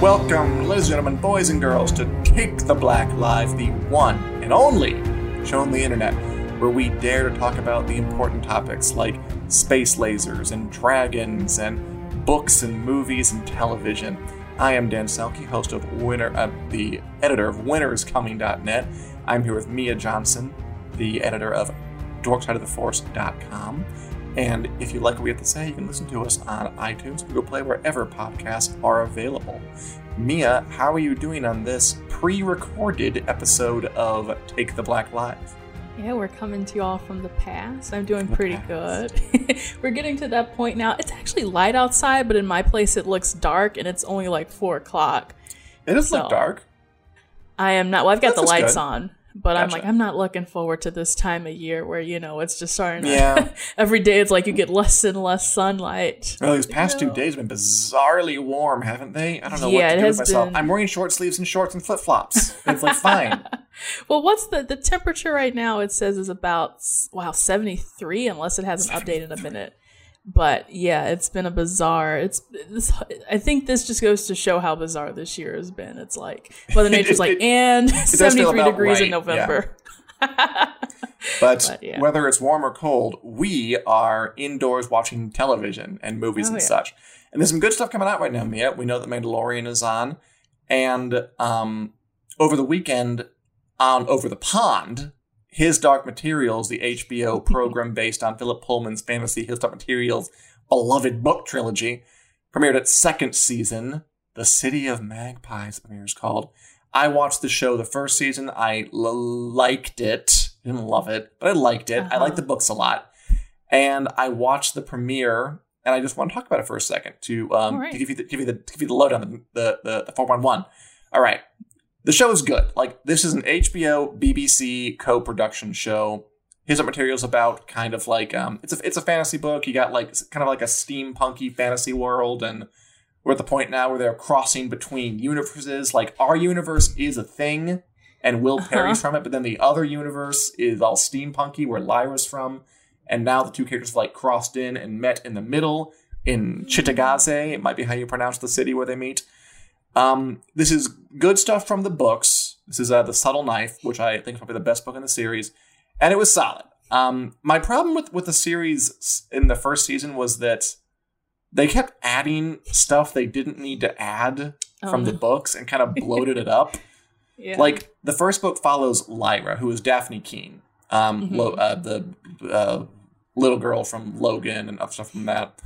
Welcome, ladies and gentlemen, boys and girls, to Take the Black Live, the one and only show on the internet where we dare to talk about the important topics like space lasers and dragons and books and movies and television. I am Dan Selcke, host of Winner, uh, the editor of WintersComing.net. I'm here with Mia Johnson, the editor of DorksideOfTheForce.com. And if you like what we have to say, you can listen to us on iTunes, Google Play, wherever podcasts are available. Mia, how are you doing on this pre recorded episode of Take the Black Live? Yeah, we're coming to you all from the past. I'm doing pretty good. we're getting to that point now. It's actually light outside, but in my place it looks dark and it's only like four o'clock. It does so, look dark. I am not. Well, I've got the lights good. on. But gotcha. I'm like, I'm not looking forward to this time of year where, you know, it's just starting to, yeah. every day it's like you get less and less sunlight. Well, these past you know? two days have been bizarrely warm, haven't they? I don't know yeah, what to do with myself. Been... I'm wearing short sleeves and shorts and flip flops. It's like fine. well, what's the the temperature right now? It says is about wow, 73 unless it hasn't updated in a minute but yeah, it's been a bizarre. It's this. I think this just goes to show how bizarre this year has been. It's like Mother Nature's like, and seventy three degrees right. in November. Yeah. but, but yeah. whether it's warm or cold, we are indoors watching television and movies oh, and yeah. such. And there's some good stuff coming out right now, Mia. We know that Mandalorian is on, and um, over the weekend on Over the Pond, his Dark Materials, the HBO program based on Philip Pullman's fantasy His Dark Materials beloved book trilogy, premiered its second season. The City of Magpies premieres called. I watched the show the first season. I l- liked it. Didn't love it, but I liked it. Uh-huh. I like the books a lot. And I watched the premiere, and I just want to talk about it for a second to, um, right. to give you the, give you the give you the lowdown, the the the four one one. All right, the show is good. Like this is an HBO BBC co-production show. His materials about kind of like um, it's a it's a fantasy book. You got like kind of like a steampunky fantasy world, and we're at the point now where they're crossing between universes. Like our universe is a thing, and Will uh-huh. Parry's from it, but then the other universe is all steampunky, where Lyra's from, and now the two characters have like crossed in and met in the middle in Cittàgazze. It might be how you pronounce the city where they meet. Um, this is good stuff from the books. This is uh, The Subtle Knife, which I think is probably the best book in the series, and it was solid. Um, my problem with, with the series in the first season was that they kept adding stuff they didn't need to add oh, from the books and kind of bloated it up. Yeah. Like the first book follows Lyra, who is Dafne Keen, um, mm-hmm. Lo- uh, the uh, little girl from Logan and other stuff from that.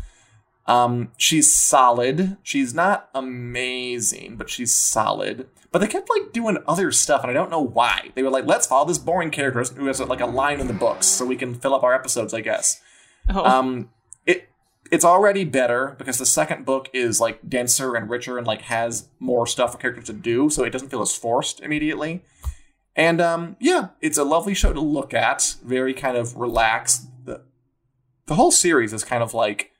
Um, she's solid. She's not amazing, but she's solid. But they kept like doing other stuff, and I don't know why. They were like, "Let's follow this boring character who has like a line in the books, so we can fill up our episodes." I guess. Oh. Um, it it's already better because the second book is like denser and richer and like has more stuff for characters to do, so it doesn't feel as forced immediately. And um, yeah, it's a lovely show to look at. Very kind of relaxed. The the whole series is kind of like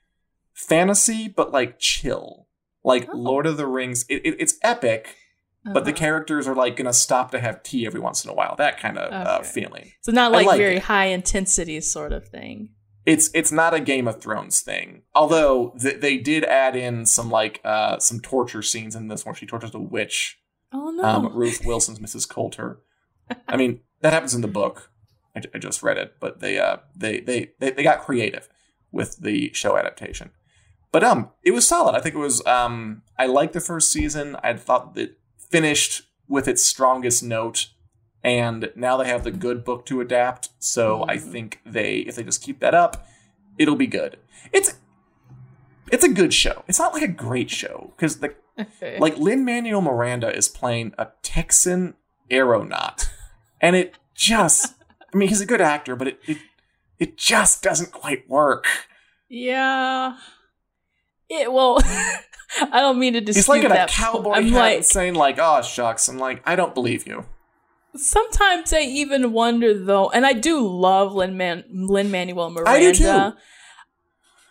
fantasy, but like chill. Like oh. Lord of the Rings, it, it, it's epic, uh-huh. but the uh-huh. characters are like gonna stop to have tea every once in a while. That kind of uh, okay. uh, feeling. So not like, like very it. high intensity sort of thing. It's it's not a Game of Thrones thing. Although th- they did add in some like uh, some torture scenes in this one. She tortures a witch. Oh no! Um, Ruth Wilson's Mrs. Coulter. I mean that happens in the book. I, I just read it, but they uh they, they they they got creative with the show adaptation. But um, it was solid. I think it was. Um, I liked the first season. I thought it finished with its strongest note, and now they have the good book to adapt. So mm-hmm. I think they, if they just keep that up, it'll be good. It's it's a good show. It's not like a great show because the like Lin Manuel Miranda is playing a Texan aeronaut, and it just. I mean, he's a good actor, but it it, it just doesn't quite work. Yeah. It well, I don't mean to dispute He's like in a cowboy I'm hat like, saying like, "Oh shucks," I'm like, I don't believe you. Sometimes I even wonder though, and I do love Lin Man Lin Manuel Miranda. I do too.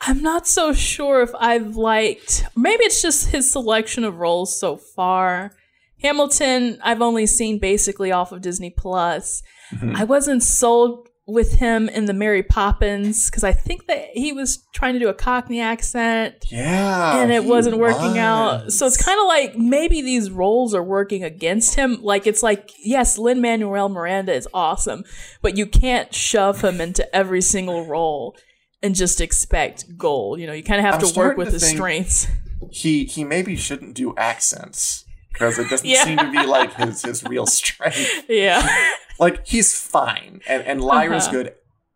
I'm not so sure if I've liked. Maybe it's just his selection of roles so far. Hamilton, I've only seen basically off of Disney Plus. Mm-hmm. I wasn't sold with him in the Mary Poppins because I think that he was trying to do a Cockney accent. Yeah. And it wasn't working was. out. So it's kind of like maybe these roles are working against him. Like it's like, yes, Lin Manuel Miranda is awesome, but you can't shove him into every single role and just expect gold. You know, you kind of have I'm to work with to his strengths. He he maybe shouldn't do accents because it doesn't yeah. seem to be like his his real strength. Yeah. like he's fine, and and Lyra's uh-huh. good.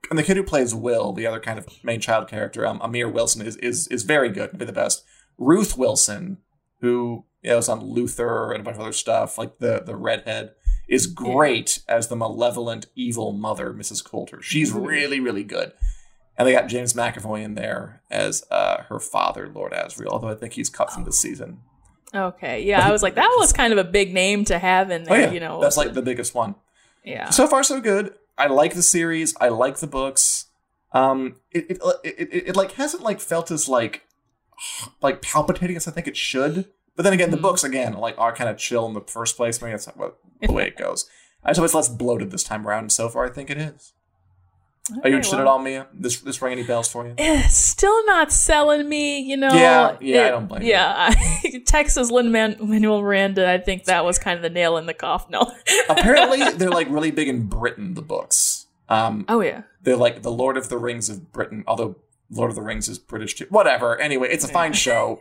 And the kid who plays Will, the other kind of main child character, um, Amir Wilson, is is is very good, maybe the best. Ruth Wilson, who you know, was on Luther and a bunch of other stuff, like the the redhead, is great yeah. as the malevolent evil mother, Mrs. Coulter. She's really really good. And they got James McAvoy in there as uh, her father, Lord Asriel, although I think he's cut from the season. Okay, yeah, I was like, that was kind of a big name to have in there. Oh, yeah. You know, that's like the biggest one. Yeah. So far, so good. I like the series. I like the books. Um, it it, it, it, it like hasn't like felt as like like palpitating as I think it should. But then again, the mm-hmm. books again like are kind of chill in the first place. Maybe that's not the way it goes. I just hope it's less bloated this time around. And so far, I think it is. Okay, Are you interested well, at all, Mia? This this ring any bells for you? Eh, still not selling me, you know. Yeah, yeah, it, I don't blame yeah, you. Yeah, Texas Lin Manuel Miranda. I think that was kind of the nail in the coffin. No. Apparently, they're like really big in Britain. The books. Um, oh yeah. They're like the Lord of the Rings of Britain, although Lord of the Rings is British too. Whatever. Anyway, it's a fine show.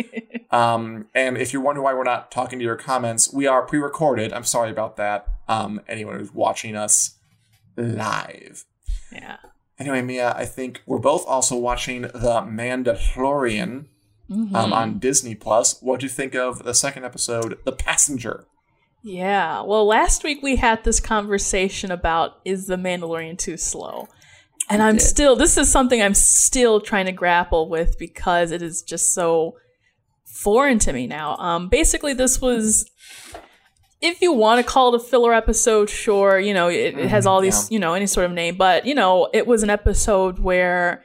um, and if you're wondering why we're not talking to your comments, we are pre-recorded. I'm sorry about that. Um, anyone who's watching us live. Yeah. Anyway, Mia, I think we're both also watching The Mandalorian mm-hmm. um, on Disney Plus. What do you think of the second episode, The Passenger? Yeah. Well, last week we had this conversation about is The Mandalorian too slow? And I'm still, this is something I'm still trying to grapple with because it is just so foreign to me now. Um, basically, this was if you want to call it a filler episode, sure, you know, it, it has mm-hmm, all these, yeah. you know, any sort of name, but, you know, it was an episode where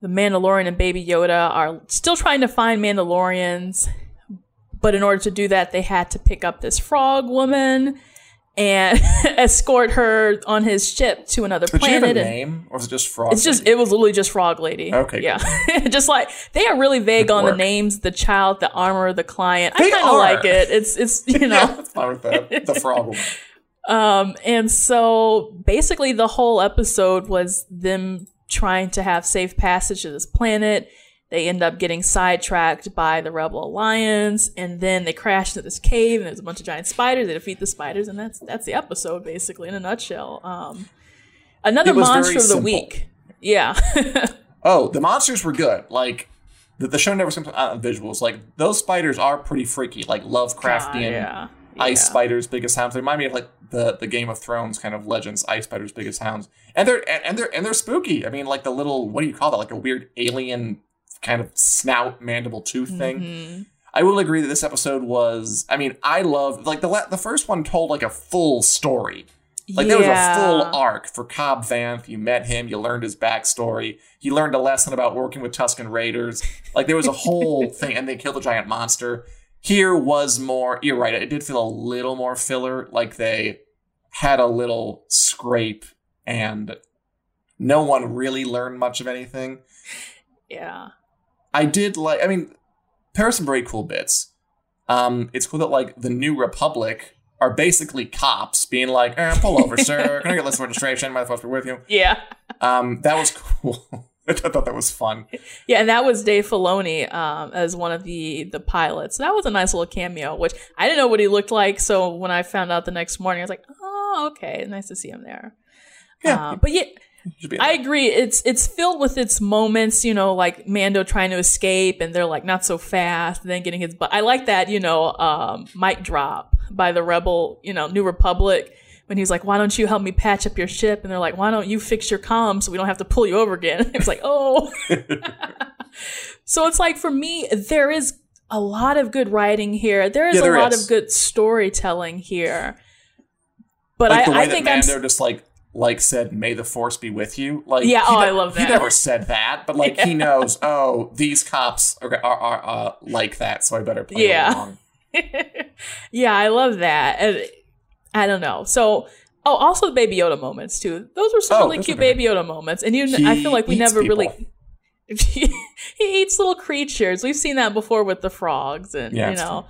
the Mandalorian and Baby Yoda are still trying to find Mandalorians, but in order to do that, they had to pick up this frog woman and escort her on his ship to another Did planet. She have a name, or was it just Frog? It's just it was literally just Frog Lady. Okay, yeah, just like they are really vague Good on work. the names, the child, the armor, the client. They I kind of like it. It's it's you know, yeah, fine with that. The Frog. Um, and so basically, the whole episode was them trying to have safe passage to this planet they end up getting sidetracked by the Rebel Alliance, and then they crash into this cave, and there's a bunch of giant spiders. They defeat the spiders, and that's that's the episode basically in a nutshell. Um, another monster of the simple. week, yeah. oh, the monsters were good. Like the, the show never seems out of visuals. Like those spiders are pretty freaky, like Lovecraftian. God, yeah. Ice yeah. spiders, biggest hounds. They remind me of like the, the Game of Thrones kind of legends. Ice spiders, biggest hounds, and they're and they're and they're spooky. I mean, like the little what do you call that? Like a weird alien kind of snout mandible tooth thing. Mm-hmm. I will agree that this episode was. I mean, I love like the the first one told like a full story. Like yeah. there was a full arc for Cobb Vanth. You met him, you learned his backstory. He learned a lesson about working with Tusken Raiders. Like there was a whole thing, and they killed a giant monster. Here was more. You're right. It did feel a little more filler. Like they had a little scrape, and no one really learned much of anything. Yeah. I did like. I mean, there are some very cool bits. Um, it's cool that like the New Republic are basically cops being like, eh, "Pull over, sir. Can I get list registration? Might as well be with you." Yeah. Um, that was cool. I thought that was fun. Yeah, and that was Dave Filoni um, as one of the the pilots. That was a nice little cameo, which I didn't know what he looked like. So when I found out the next morning, I was like, "Oh, okay, nice to see him there." Yeah, uh, but yeah, I agree. It's it's filled with its moments, you know, like Mando trying to escape and they're like not so fast, and then getting his butt. I like that, you know, um, mic drop by the rebel, you know, New Republic when he's like, "Why don't you help me patch up your ship?" And they're like, "Why don't you fix your comms so we don't have to pull you over again?" it's like, oh. so it's like for me, there is a lot of good writing here. There is yeah, there a lot is. of good storytelling here. But like I, I think Mando I'm just like like said, "May the force be with you." Like, yeah, oh, I love that. He never said that, but like yeah. he knows. Oh, these cops are are, are uh, like that, so I better play yeah. along. yeah, I love that. And I don't know. So Oh, also the Baby Yoda moments too. Those were some oh, really cute Baby Yoda moments, and you, he I feel like we never people. really. he eats little creatures. We've seen that before with the frogs, and yeah, you know.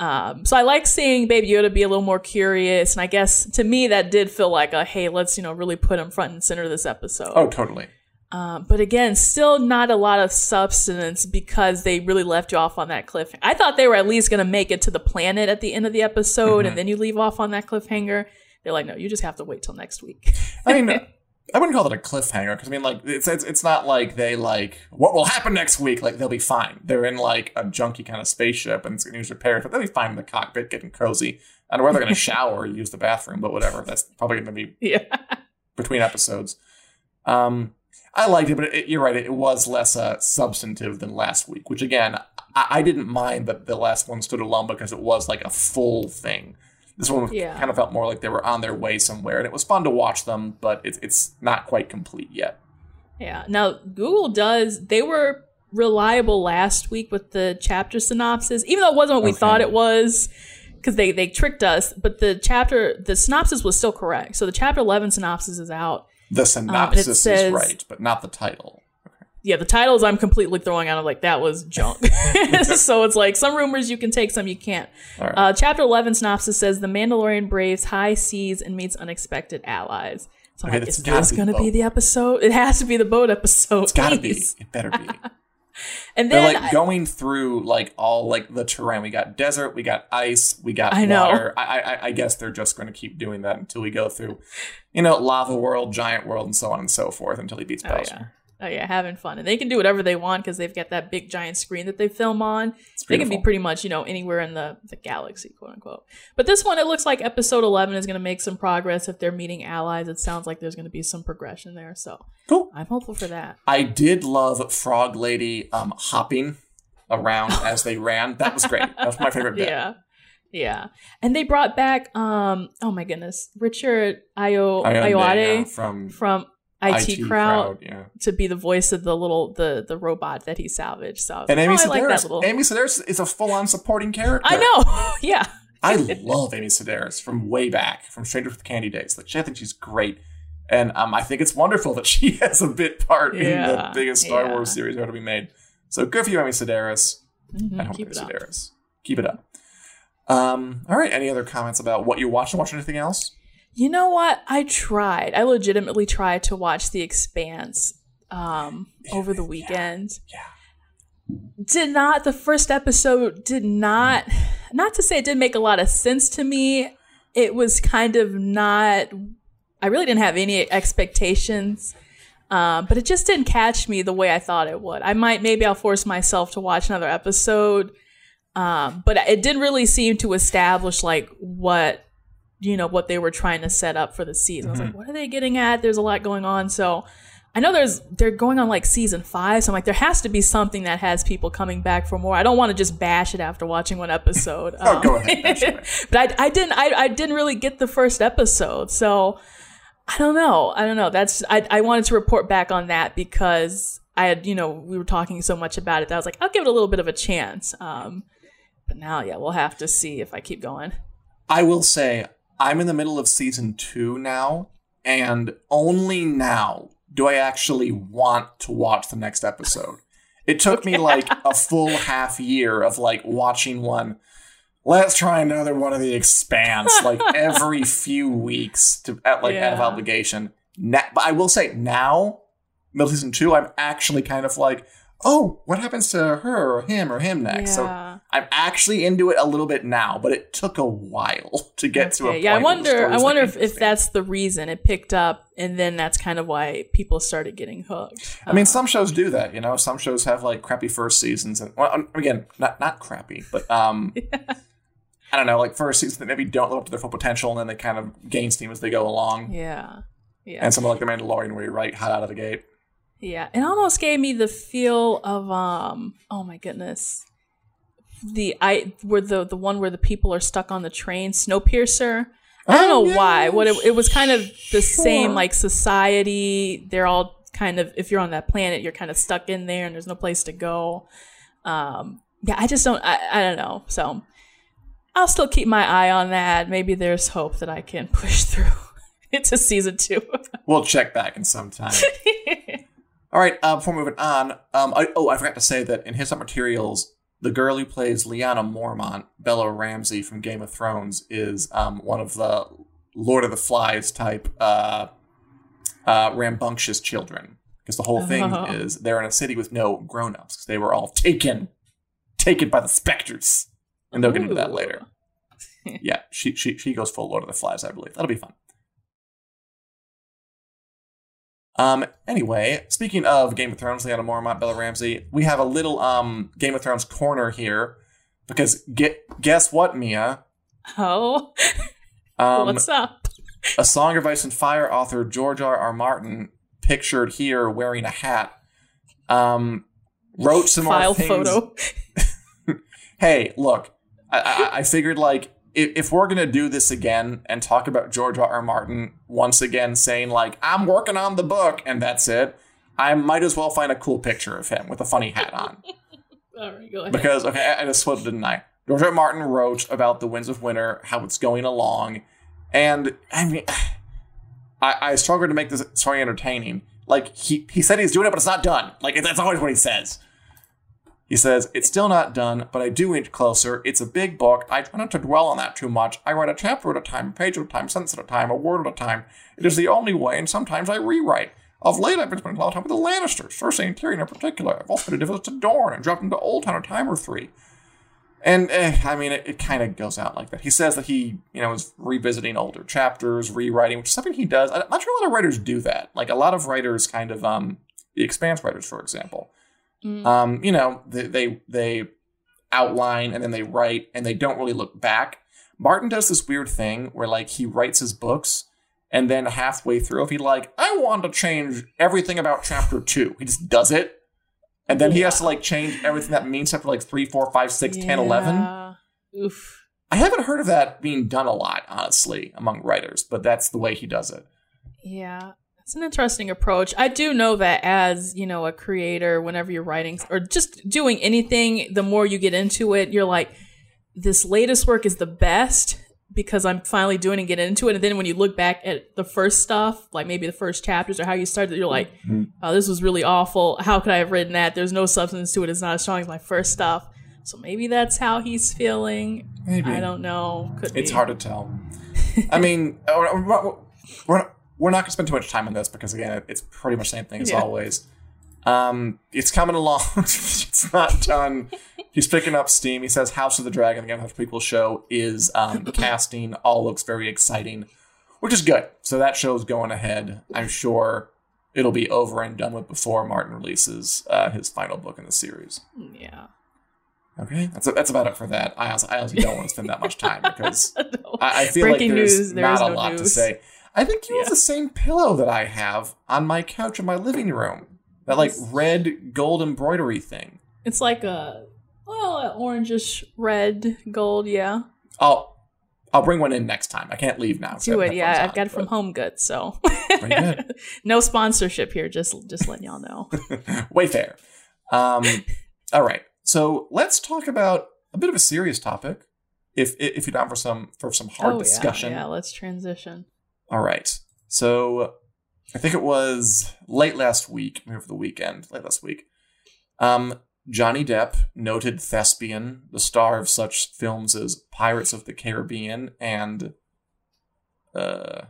Um, so I like seeing Baby Yoda be a little more curious, and I guess to me that did feel like a hey, let's you know really put him front and center this episode. Oh, totally. Um, but again, still not a lot of substance because they really left you off on that cliff. I thought they were at least going to make it to the planet at the end of the episode, mm-hmm. and then you leave off on that cliffhanger. They're like, no, you just have to wait till next week. I mean, I wouldn't call it a cliffhanger because I mean, like, it's, it's it's not like they like what will happen next week. Like they'll be fine. They're in like a junky kind of spaceship and it's going to use repairs, but they'll be fine in the cockpit, getting cozy. I don't know whether they're going to shower or use the bathroom, but whatever. That's probably going to be yeah. between episodes. Um, I liked it, but it, you're right. It was less uh, substantive than last week, which again, I, I, didn't mind that the last one stood alone because it was like a full thing. This one yeah. kind of felt more like they were on their way somewhere, and it was fun to watch them, but it's it's not quite complete yet. Yeah. Now Google does. They were reliable last week with the chapter synopsis, even though it wasn't what we thought it was because they they tricked us. But the chapter the synopsis was still correct. So the chapter eleven synopsis is out. The synopsis um, says, is right, but not the title. Yeah, the titles I'm completely throwing out of like that was junk. so it's like some rumors you can take, some you can't. Right. Uh, chapter 11 synopsis says the Mandalorian braves high seas and meets unexpected allies. So okay, like, is this going to be the episode? It has to be the boat episode. It's got to be. It better be. and then They're like going through like all like the terrain. We got desert, we got ice, we got I water. I, I I guess they're just going to keep doing that until we go through, you know, lava world, giant world, and so on and so forth until he beats oh, Bowser. Yeah. Oh yeah, having fun, and they can do whatever they want because they've got that big giant screen that they film on. They can be pretty much you know anywhere in the the galaxy, quote unquote. But this one, it looks like episode eleven is going to make some progress if they're meeting allies. It sounds like there's going to be some progression there, so cool. I'm hopeful for that. I did love Frog Lady um, hopping around as they ran. That was great. That was my favorite bit. Yeah. Yeah. And they brought back um oh my goodness, Richard Ayo Ayoade from from IT, IT crowd, crowd yeah. to be the voice of the little the the robot that he salvaged. So and like, Amy oh, Sedaris, like little... Amy Sedaris is a full on supporting character. I know, yeah. I love Amy Sedaris from way back, from Strangers with Candy days. Like, I think she's great, and um, I think it's wonderful that she has a bit part yeah, in the biggest Star yeah. Wars series ever to be made. So good for you, Amy Sedaris. Mm-hmm, and Keep Amy Sedaris. Keep it up. Um, all right. Any other comments about what you're watching? Watching anything else? You know what? I tried. I legitimately tried to watch The Expanse um, over the weekend. Yeah. yeah. Did not. The first episode did not. Not to say it didn't make a lot of sense to me. It was kind of not. I really didn't have any expectations. Um, but it just didn't catch me the way I thought it would. I might, maybe I'll force myself to watch another episode. Um, but it didn't really seem to establish like what you know what they were trying to set up for the season. Mm-hmm. I was like, mm-hmm. what are they getting at? There's a lot going on. So I know there's they're going on like season five, so I'm like, there has to be something that has people coming back for more. I don't want to just bash it after watching one episode. oh, um, go ahead. but I, I didn't I, I didn't really get the first episode, so I don't know. I don't know. That's I I wanted to report back on that because I had you know we were talking so much about it that I was like, I'll give it a little bit of a chance. Um, but now, yeah, we'll have to see if I keep going. I will say I'm in the middle of season two now, and only now do I actually want to watch the next episode. It took me like a full half year of like watching one. Let's try another one of the Expanse like every few weeks to at like yeah. out of obligation. Now, but I will say now, middle season two, I'm actually kind of like, oh, what happens to her or him or him next? Yeah. So I'm actually into it a little bit now, but it took a while to get okay. to a point. Yeah, I wonder I wonder if, if that's the reason it picked up and then that's kind of why people started getting hooked. I mean, some shows do that, you know. Some shows have like crappy first seasons and well, again, not not crappy, but um yeah. I don't know, like first seasons that maybe don't live up to their full potential and then they kind of gain steam as they go along. Yeah. Yeah. And something like The Mandalorian where you're right hot out of the gate. Yeah, it almost gave me the feel of um oh my goodness. The I where the the one where the people are stuck on the train, Snowpiercer. I don't know oh, why. What it, it was kind of the sure. same like society. They're all kind of if you're on that planet, you're kind of stuck in there and there's no place to go. Um yeah, I just don't I, I don't know. So I'll still keep my eye on that. Maybe there's hope that I can push through. it's a season two. we'll check back in some time. All right, uh, before moving on, um, I, oh, I forgot to say that in his materials, the girl who plays Lyanna Mormont, Bella Ramsey from Game of Thrones, is um, one of the Lord of the Flies type uh, uh, rambunctious children. Because the whole thing oh. is they're in a city with no grown ups because they were all taken, taken by the specters. And they'll get into that later. yeah, she, she she goes full Lord of the Flies, I believe. That'll be fun. Um, anyway, speaking of Game of Thrones, Lyanna Mormont, Bella Ramsey, we have a little um Game of Thrones corner here because get guess what, Mia? Oh, um, what's up? a Song of Ice and Fire author George R. R. Martin, pictured here wearing a hat, um, wrote some File more things. photo. hey, look, I, I, I figured like if, if we're gonna do this again and talk about George R. R. Martin once again saying like I'm working on the book and that's it, I might as well find a cool picture of him with a funny hat on. All right, go ahead. Because okay, I just slipped, didn't I? George R. R. Martin wrote about the Winds of Winter, how it's going along, and I mean, I, I struggle to make this story entertaining. Like he he said he's doing it, but it's not done. Like that's always what he says. He says, It's still not done, but I do inch closer. It's a big book. I try not to dwell on that too much. I write a chapter at a time, a page at a time, a sentence at a time, a word at a time. It is the only way, and sometimes I rewrite. Of late, I've been spending a lot of time with the Lannisters, Cersei and Tyrion in particular. I've also been a to Dorne and dropped into Oldtown a time or three. And eh, I mean, it, it kind of goes out like that. He says that he, you know, is revisiting older chapters, rewriting, which is something he does. I'm not sure a lot of writers do that. Like a lot of writers, kind of, um, the Expanse writers, for example, Mm. Um, you know, they, they they outline and then they write and they don't really look back. Martin does this weird thing where like he writes his books and then halfway through, if he like, I want to change everything about chapter two, he just does it. And then yeah. he has to like change everything that means chapter like three, four, five, six, yeah. 10, 11. Oof. I haven't heard of that being done a lot, honestly, among writers, but that's the way he does it. Yeah. It's an interesting approach. I do know that as, you know, a creator, whenever you're writing or just doing anything, the more you get into it, you're like, this latest work is the best because I'm finally doing and getting into it. And then when you look back at the first stuff, like maybe the first chapters or how you started, you're like, mm-hmm. oh, this was really awful. How could I have written that? There's no substance to it. It's not as strong as my first stuff. So maybe that's how he's feeling. Maybe. I don't know. Could it's be. hard to tell. I mean, we're, we're, we're not going to spend too much time on this because again, it's pretty much the same thing as yeah. always. Um, it's coming along. it's not done. He's picking up steam. He says House of the Dragon, the Game of Prequel show, is um, casting. All looks very exciting, which is good. So that show's going ahead. I'm sure it'll be over and done with before Martin releases uh, his final book in the series. Yeah. Okay, that's that's about it for that. I also, I also don't want to spend that much time because no. I, I, feel Breaking like there's news, there not a no lot news. to say. I think you yeah. have the same pillow that I have on my couch in my living room. That like red gold embroidery thing. It's like a well, an orangish red gold, yeah. I'll I'll bring one in next time. I can't leave now. Do it, yeah. I've got it from Home Goods, so no sponsorship here. Just just letting y'all know. Wayfair. Um, all right. So let's talk about a bit of a serious topic. If if you're down for some for some hard oh, discussion. Yeah, yeah, let's transition. All right. So I think it was late last week, over the weekend, late last week. Um, Johnny Depp, noted thespian, the star of such films as Pirates of the Caribbean and uh,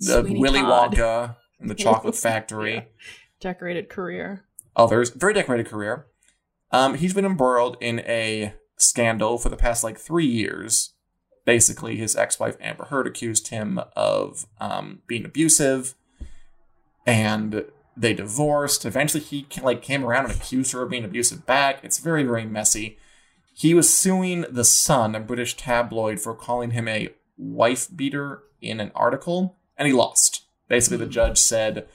the Willy Todd. Wonka and the Chocolate Factory. Yeah. Decorated career. Others, very decorated career. Um, he's been embroiled in a scandal for the past like three years basically his ex-wife Amber Heard accused him of um, being abusive, and they divorced. Eventually, he like came around and accused her of being abusive back. It's very very messy. He was suing the Sun, a British tabloid, for calling him a wife beater in an article, and he lost. Basically, the judge said,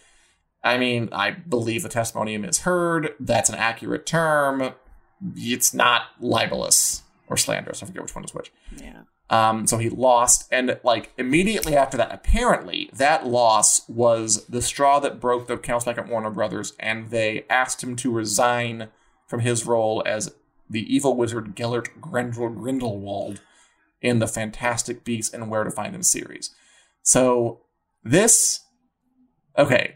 "I mean, I believe the testimonium is heard. That's an accurate term. It's not libelous." or slanderous. I forget which one is which. Yeah. Um, so he lost, and like immediately after that, apparently that loss was the straw that broke the camel's back at Warner Brothers, and they asked him to resign from his role as the evil wizard Gellert Grendel Grindelwald in the Fantastic Beasts and Where to Find Them series. So this, okay.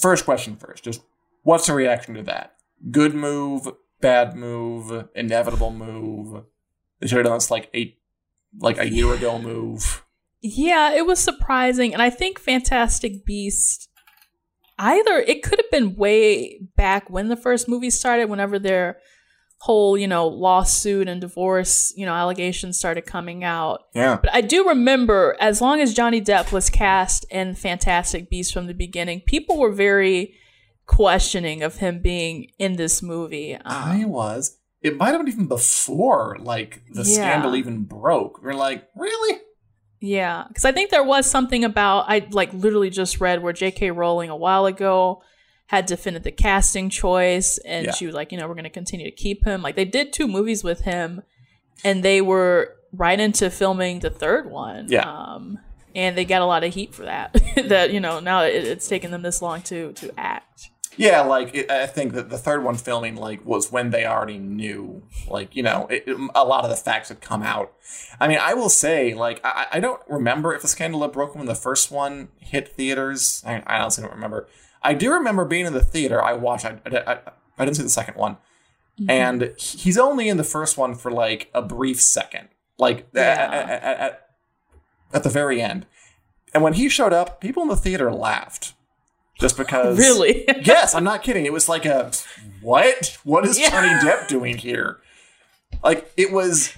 First question first. Just what's the reaction to that? Good move, bad move, inevitable move. They should have done this like eight, like a year ago move. Yeah, it was surprising, and I think Fantastic Beast. Either it could have been way back when the first movie started, whenever their whole you know lawsuit and divorce you know allegations started coming out. Yeah, but I do remember as long as Johnny Depp was cast in Fantastic Beast from the beginning, people were very questioning of him being in this movie. Um, I was. It might have been even before like the yeah. scandal even broke. We're like, really? Yeah, because I think there was something about I like literally just read where J.K. Rowling a while ago had defended the casting choice, and yeah. she was like, you know, we're going to continue to keep him. Like they did two movies with him, and they were right into filming the third one. Yeah. Um, and they got a lot of heat for that. that you know now it, it's taken them this long to to act. Yeah, like it, I think that the third one filming like was when they already knew, like you know, it, it, a lot of the facts had come out. I mean, I will say, like, I, I don't remember if the scandal had broken when the first one hit theaters. I, I, honestly don't remember. I do remember being in the theater. I watched. I, I, I didn't see the second one, mm-hmm. and he's only in the first one for like a brief second, like yeah. at, at, at, at the very end. And when he showed up, people in the theater laughed just because. Really? yes, I'm not kidding. It was like a what? What is yeah. Johnny Depp doing here? Like it was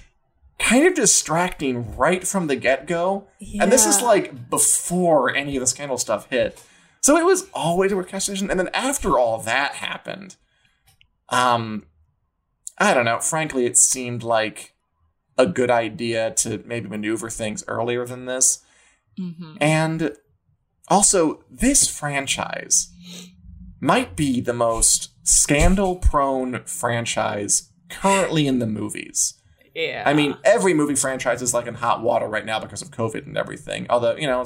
kind of distracting right from the get go, yeah. and this is like before any of the scandal stuff hit. So it was always a orchestration, and then after all that happened, um, I don't know. Frankly, it seemed like a good idea to maybe maneuver things earlier than this. Mm-hmm. And also, this franchise might be the most scandal prone franchise currently in the movies. Yeah. I mean, every movie franchise is like in hot water right now because of COVID and everything. Although, you know,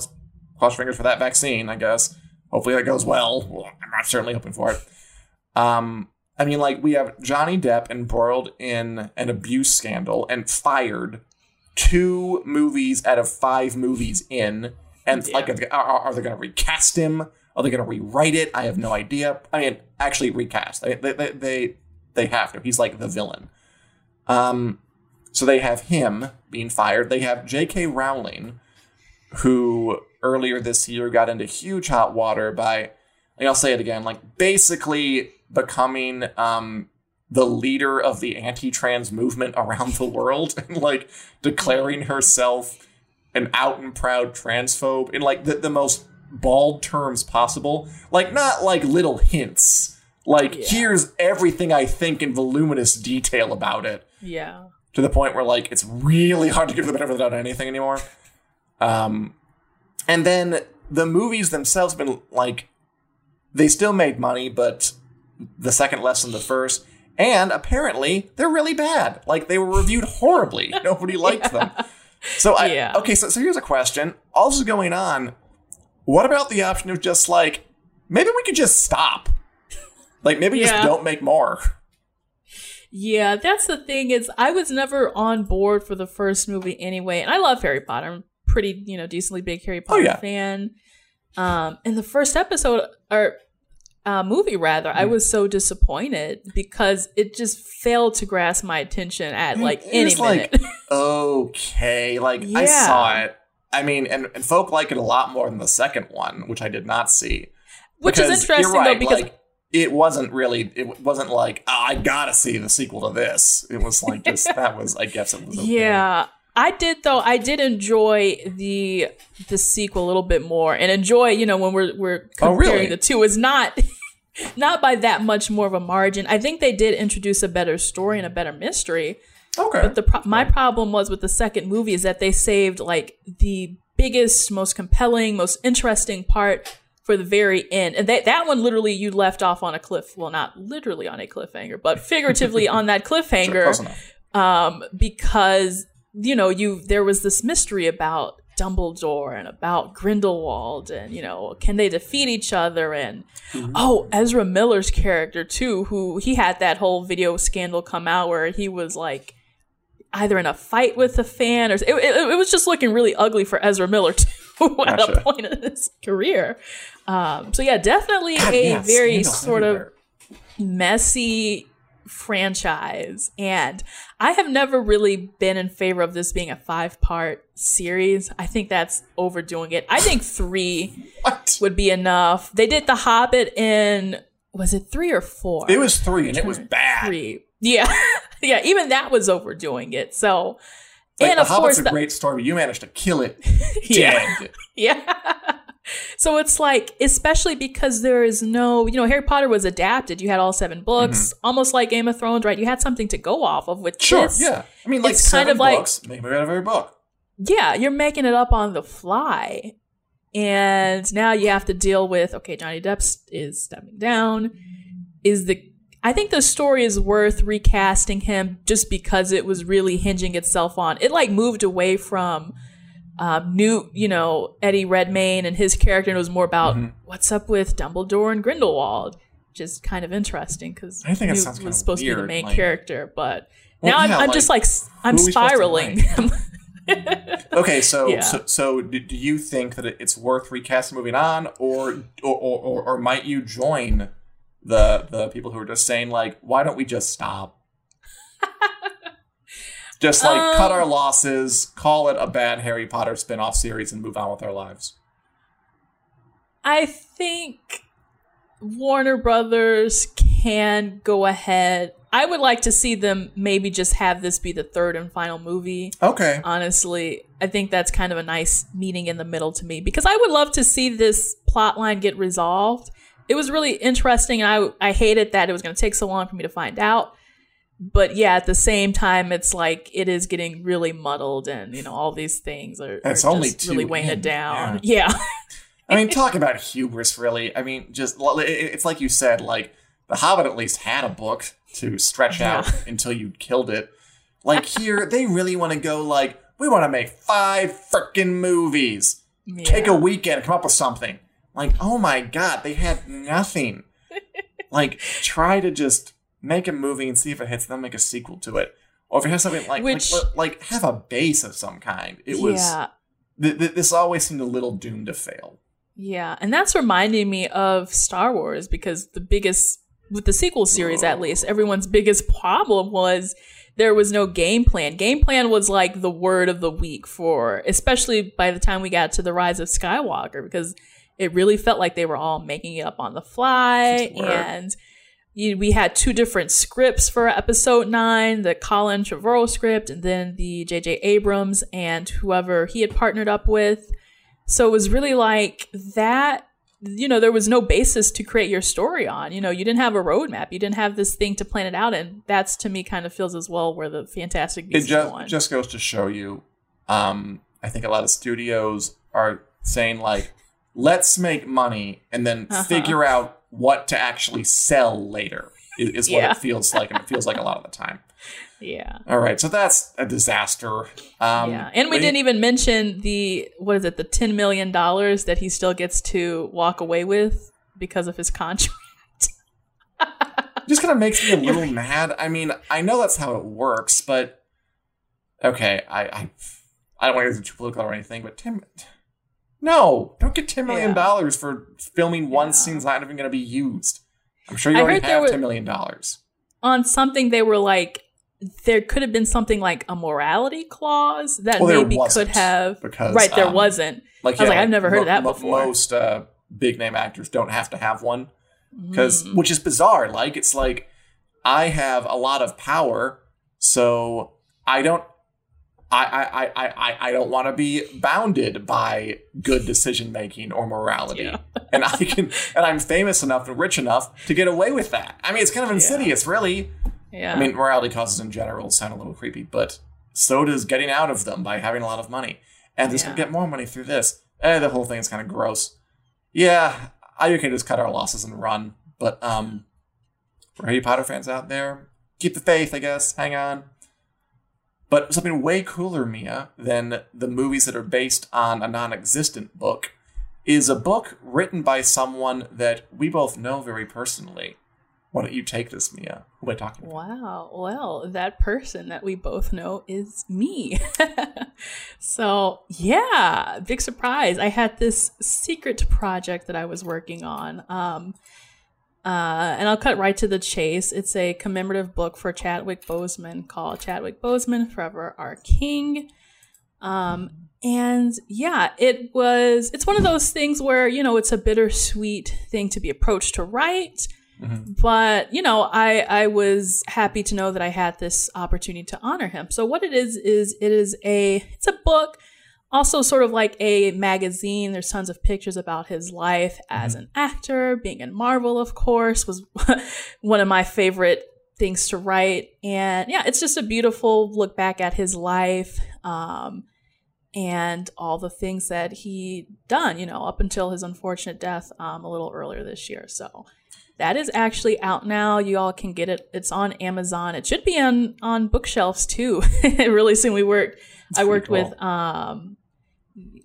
cross fingers for that vaccine, I guess. Hopefully that goes well. well I'm not certainly hoping for it. Um, I mean, like, we have Johnny Depp embroiled in an abuse scandal and fired two movies out of five movies in and yeah. like, are, are they going to recast him? Are they going to rewrite it? I have no idea. I mean, actually recast. They they they they have to. He's like the villain. Um, so they have him being fired. They have J.K. Rowling, who earlier this year got into huge hot water by, like, I'll say it again, like basically becoming um the leader of the anti-trans movement around the world and like declaring herself an out and proud transphobe in like the, the most bald terms possible. Like not like little hints. Like yeah. here's everything I think in voluminous detail about it. Yeah. To the point where like it's really hard to give the benefit of the doubt on anything anymore. Um and then the movies themselves have been like they still made money, but the second less than the first. And apparently they're really bad. Like they were reviewed horribly. Nobody liked yeah. them. So I yeah. okay, so so here's a question. All this is going on. What about the option of just like maybe we could just stop? Like maybe yeah. just don't make more. Yeah, that's the thing is I was never on board for the first movie anyway, and I love Harry Potter. I'm pretty, you know, decently big Harry oh, Potter oh, yeah. fan. Um, in the first episode or uh, movie rather, mm. I was so disappointed because it just failed to grasp my attention at like it any minute. Like, okay, like yeah. I saw it. I mean, and, and folk like it a lot more than the second one, which I did not see. Which because is interesting right, though, because like, it wasn't really. It wasn't like oh, I gotta see the sequel to this. It was like just that was. I guess it was. Okay. Yeah, I did though. I did enjoy the the sequel a little bit more, and enjoy you know when we're we're comparing oh, really? the two. Is not not by that much more of a margin. I think they did introduce a better story and a better mystery. Okay. But the pro- my problem was with the second movie is that they saved like the biggest, most compelling, most interesting part for the very end. And that that one literally you left off on a cliff. Well, not literally on a cliffhanger, but figuratively on that cliffhanger. Sure, um, because you know you there was this mystery about Dumbledore and about Grindelwald and you know can they defeat each other and mm-hmm. oh Ezra Miller's character too who he had that whole video scandal come out where he was like either in a fight with a fan or it, it, it was just looking really ugly for Ezra Miller too. at gotcha. a point in his career. Um, so yeah, definitely God, a very sort everywhere. of messy franchise. And I have never really been in favor of this being a five part series. I think that's overdoing it. I think three would be enough. They did The Hobbit in, was it three or four? It was three, and it was bad. Three. Yeah. yeah. Even that was overdoing it. So, like, and of the course, a the, great story, you managed to kill it. yeah. It. Yeah. So it's like, especially because there is no, you know, Harry Potter was adapted. You had all seven books, mm-hmm. almost like Game of Thrones, right? You had something to go off of. With sure, this, yeah. I mean, like it's kind of books, like make out of every book. Yeah, you're making it up on the fly, and now you have to deal with okay, Johnny Depp is stepping down. Is the I think the story is worth recasting him just because it was really hinging itself on it. Like moved away from um, new, you know, Eddie Redmayne and his character, and it was more about mm-hmm. what's up with Dumbledore and Grindelwald, which is kind of interesting because I think it was supposed weird, to be the main like, character, but well, now yeah, I'm, I'm like, just like I'm spiraling. okay, so, yeah. so so do you think that it's worth recasting, moving on, or or, or or might you join the the people who are just saying like, why don't we just stop? Just like um, cut our losses, call it a bad Harry Potter spin-off series and move on with our lives. I think Warner Brothers can go ahead. I would like to see them maybe just have this be the third and final movie. Okay. Honestly, I think that's kind of a nice meeting in the middle to me because I would love to see this plot line get resolved. It was really interesting. And I I hated that it was going to take so long for me to find out but yeah, at the same time, it's like it is getting really muddled, and you know all these things are, it's are only really weighing in. it down. Yeah. yeah. I mean, talk about hubris, really. I mean, just it's like you said, like The Hobbit at least had a book to stretch yeah. out until you killed it. Like here, they really want to go like we want to make five freaking movies. Yeah. Take a weekend, come up with something. Like, oh my god, they had nothing. like, try to just make a movie and see if it hits, then make a sequel to it. Or if it has something like Which, like, like have a base of some kind. It was yeah. Th- th- this always seemed a little doomed to fail. Yeah, and that's reminding me of Star Wars because the biggest with the sequel series at least, everyone's biggest problem was there was no game plan. Game plan was like the word of the week for especially by the time we got to the rise of Skywalker because it really felt like they were all making it up on the fly and you, we had two different scripts for episode nine the Colin Trevorrow script and then the J.J. Abrams and whoever he had partnered up with. So it was really like that. You know, there was no basis to create your story on. You know, you didn't have a roadmap. You didn't have this thing to plan it out. And that's to me kind of feels as well where the Fantastic Beasts it just, going. just goes to show you. Um, I think a lot of studios are saying like, let's make money and then uh-huh. figure out what to actually sell later is, is what it feels like and it feels like a lot of the time. Yeah. All right so that's a disaster. Um, yeah and we didn't even mention the what is it the 10 million dollars that he still gets to walk away with because of his contract? Just kind of makes me a little mad. I mean i know that's how it works but okay i i, I don't want to get too political or anything but tim no, don't get ten million dollars yeah. for filming one yeah. scene that's not even going to be used. I'm sure you already have ten million dollars on something. They were like, there could have been something like a morality clause that well, maybe could have. Because, right, there um, wasn't. Like, I was like, I've never heard of that before. Most uh, big name actors don't have to have one because, mm. which is bizarre. Like, it's like I have a lot of power, so I don't I I I I don't want to be bounded by good decision making or morality, yeah. and I can and I'm famous enough and rich enough to get away with that. I mean, it's kind of insidious, yeah. really. Yeah. I mean, morality causes in general sound a little creepy, but so does getting out of them by having a lot of money, and just yeah. get more money through this. Eh, the whole thing is kind of gross. Yeah, I can just cut our losses and run, but um, for Harry Potter fans out there, keep the faith. I guess. Hang on. But something way cooler, Mia, than the movies that are based on a non existent book is a book written by someone that we both know very personally. Why don't you take this, Mia? Who am I talking about? Wow. Well, that person that we both know is me. so, yeah, big surprise. I had this secret project that I was working on. Um, uh, and I'll cut right to the chase. It's a commemorative book for Chadwick Boseman called Chadwick Boseman Forever Our King. Um, and yeah, it was, it's one of those things where, you know, it's a bittersweet thing to be approached to write. Mm-hmm. But you know, I I was happy to know that I had this opportunity to honor him. So what it is is it is a it's a book, also sort of like a magazine. There's tons of pictures about his life as mm-hmm. an actor, being in Marvel, of course, was one of my favorite things to write. And yeah, it's just a beautiful look back at his life. Um, and all the things that he done, you know, up until his unfortunate death um, a little earlier this year. So that is actually out now. You all can get it. It's on Amazon. It should be on on bookshelves too. really soon. We worked. That's I worked cool. with um,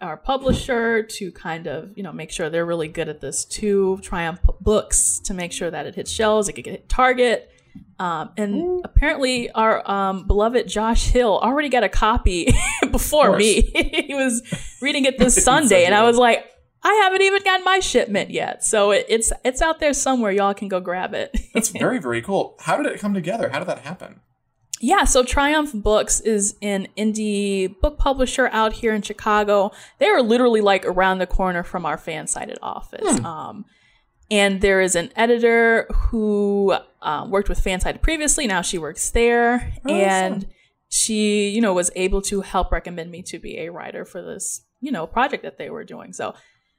our publisher to kind of you know make sure they're really good at this too. Triumph Books to make sure that it hits shelves. It could get hit Target. Um, and mm. apparently, our um, beloved Josh Hill already got a copy before me. he was reading it this Sunday, and I was like, I haven't even gotten my shipment yet. So it, it's it's out there somewhere. Y'all can go grab it. That's very very cool. How did it come together? How did that happen? Yeah, so Triumph Books is an indie book publisher out here in Chicago. They are literally like around the corner from our FanSided office. Hmm. Um, and there is an editor who um, worked with FanSided previously. Now she works there, oh, and she, you know, was able to help recommend me to be a writer for this, you know, project that they were doing. So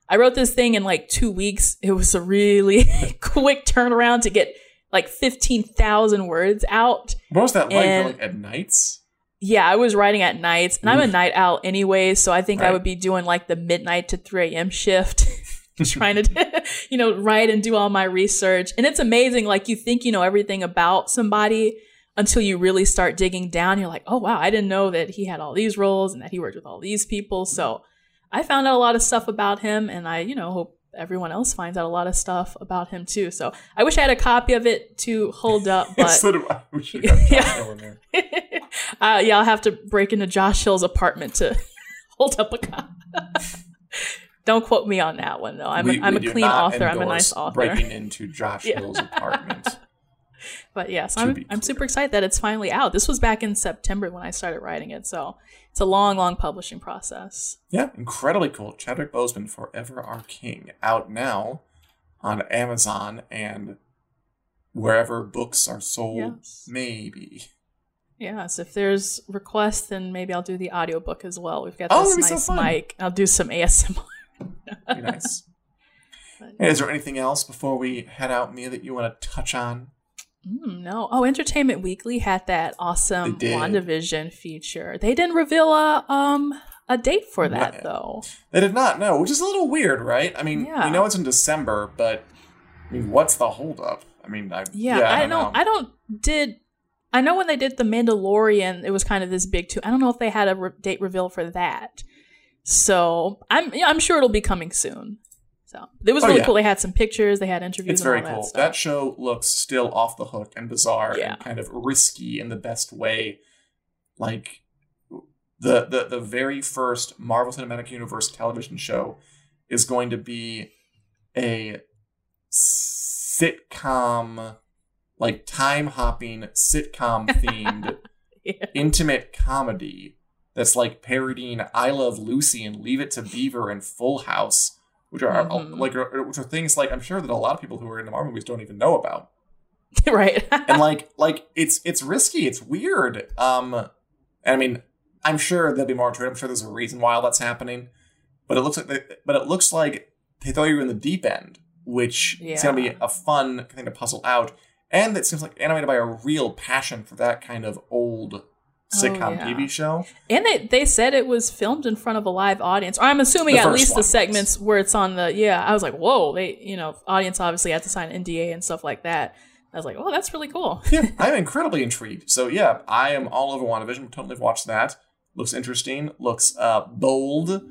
I wrote this thing in like two weeks. It was a really quick turnaround to get like 15,000 words out. What was that like, like at nights? Yeah, I was writing at nights, and Oof. I'm a night owl anyway, so I think right. I would be doing like the midnight to 3 a.m. shift. trying to you know write and do all my research and it's amazing like you think you know everything about somebody until you really start digging down you're like oh wow i didn't know that he had all these roles and that he worked with all these people so I found out a lot of stuff about him, and I, you know, hope everyone else finds out a lot of stuff about him too. So I wish I had a copy of it to hold up, but so do I. We should have yeah. uh, yeah, I'll have to break into Josh Hill's apartment to hold up a copy. Don't quote me on that one though. I'm we, a, I'm a clean author. I'm a nice author. Breaking into Josh yeah. Hill's apartment. but yes, I'm I'm super excited that it's finally out. This was back in September when I started writing it, so it's a long, long publishing process. Yeah, incredibly cool. Chadwick Boseman, Forever Our King, out now on Amazon and wherever books are sold, yes. maybe. Yes, if there's requests, then maybe I'll do the audiobook as well. We've got oh, this nice so mic. I'll do some ASMR. Be nice. Hey, is there anything else before we head out, Mia, that you want to touch on? Mm, no. Oh, Entertainment Weekly had that awesome WandaVision feature. They didn't reveal a um a date for that though. They did not know, which is a little weird, right? I mean, yeah. we know it's in December, but I mean, what's the holdup? I mean, I, yeah, yeah, I, I don't know. I don't did. I know when they did the Mandalorian, it was kind of this big too. I don't know if they had a re- date reveal for that. So I'm I'm sure it'll be coming soon. So it was oh, really yeah. cool. They had some pictures, they had interviews. It's very cool. That, that, show looks still off the hook and bizarre yeah. and kind of risky in the best way. Like the the the very first Marvel Cinematic Universe television show is going to be a sitcom like time hopping sitcom themed yeah. intimate comedy that's like parodying I Love Lucy and Leave It to Beaver and Full House which are mm-hmm. like which are things like I'm sure that a lot of people who are into Marvel movies don't even know about. right. and like like it's it's risky, it's weird. Um and I mean, I'm sure there'll be more to it. I'm sure there's a reason why all that's happening. But it looks like they, but it looks like they throw you in the deep end, which yeah. is gonna be a fun thing to puzzle out. And it seems like animated by a real passion for that kind of old sitcom oh, yeah. TV show. And they they said it was filmed in front of a live audience. Or I'm assuming the at least the segments where it's on the yeah. I was like, whoa, they you know audience obviously had to sign NDA and stuff like that. I was like, oh, that's really cool. yeah, I'm incredibly intrigued. So yeah, I am all over WandaVision. Totally watched that. Looks interesting. Looks uh, bold.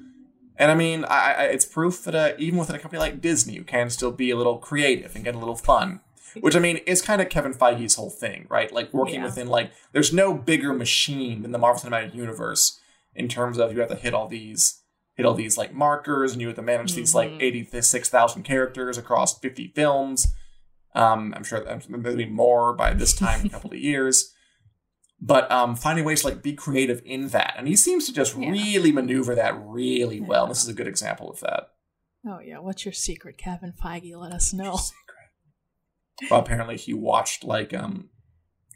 And I mean, I, I, it's proof that uh, even within a company like Disney, you can still be a little creative and get a little fun. Which I mean is kind of Kevin Feige's whole thing, right? Like working yeah. within like there's no bigger machine than the Marvel Cinematic Universe in terms of you have to hit all these hit all these like markers and you have to manage mm-hmm. these like mm-hmm. 86,000 characters across 50 films. Um, I'm sure there's going to be more by this time a couple of years. But um, finding ways to like be creative in that, and he seems to just yeah. really maneuver that really yeah. well. This is a good example of that. Oh yeah, what's your secret, Kevin Feige? Let us know. Well, apparently he watched like um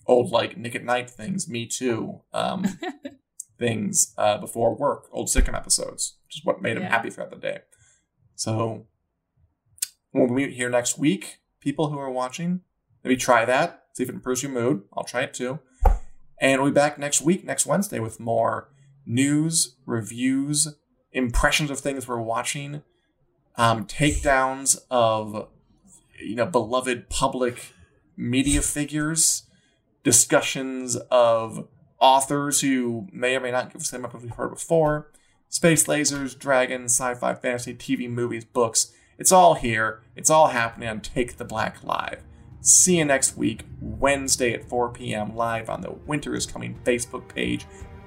old like Nick at Night things, Me Too, um, things uh, before work, old sitcom episodes, which is what made him yeah. happy throughout the day. So when we meet here next week, people who are watching, maybe try that, see if it improves your mood. I'll try it too. And we'll be back next week, next Wednesday, with more news, reviews, impressions of things we're watching, um, takedowns of you know beloved public media figures, discussions of authors who may or may not give us up name we've heard before, space lasers, dragons, sci-fi, fantasy, TV, movies, books. It's all here. It's all happening on Take the Black Live. See you next week, Wednesday at 4 p.m. live on the Winter is Coming Facebook page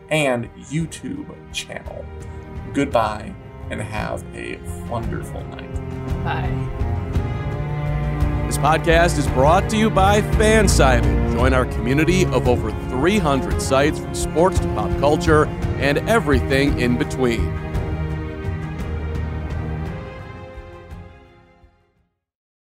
and YouTube channel. Goodbye and have a wonderful night. Bye. This podcast is brought to you by Fansided. Join our community of over 300 sites from sports to pop culture and everything in between.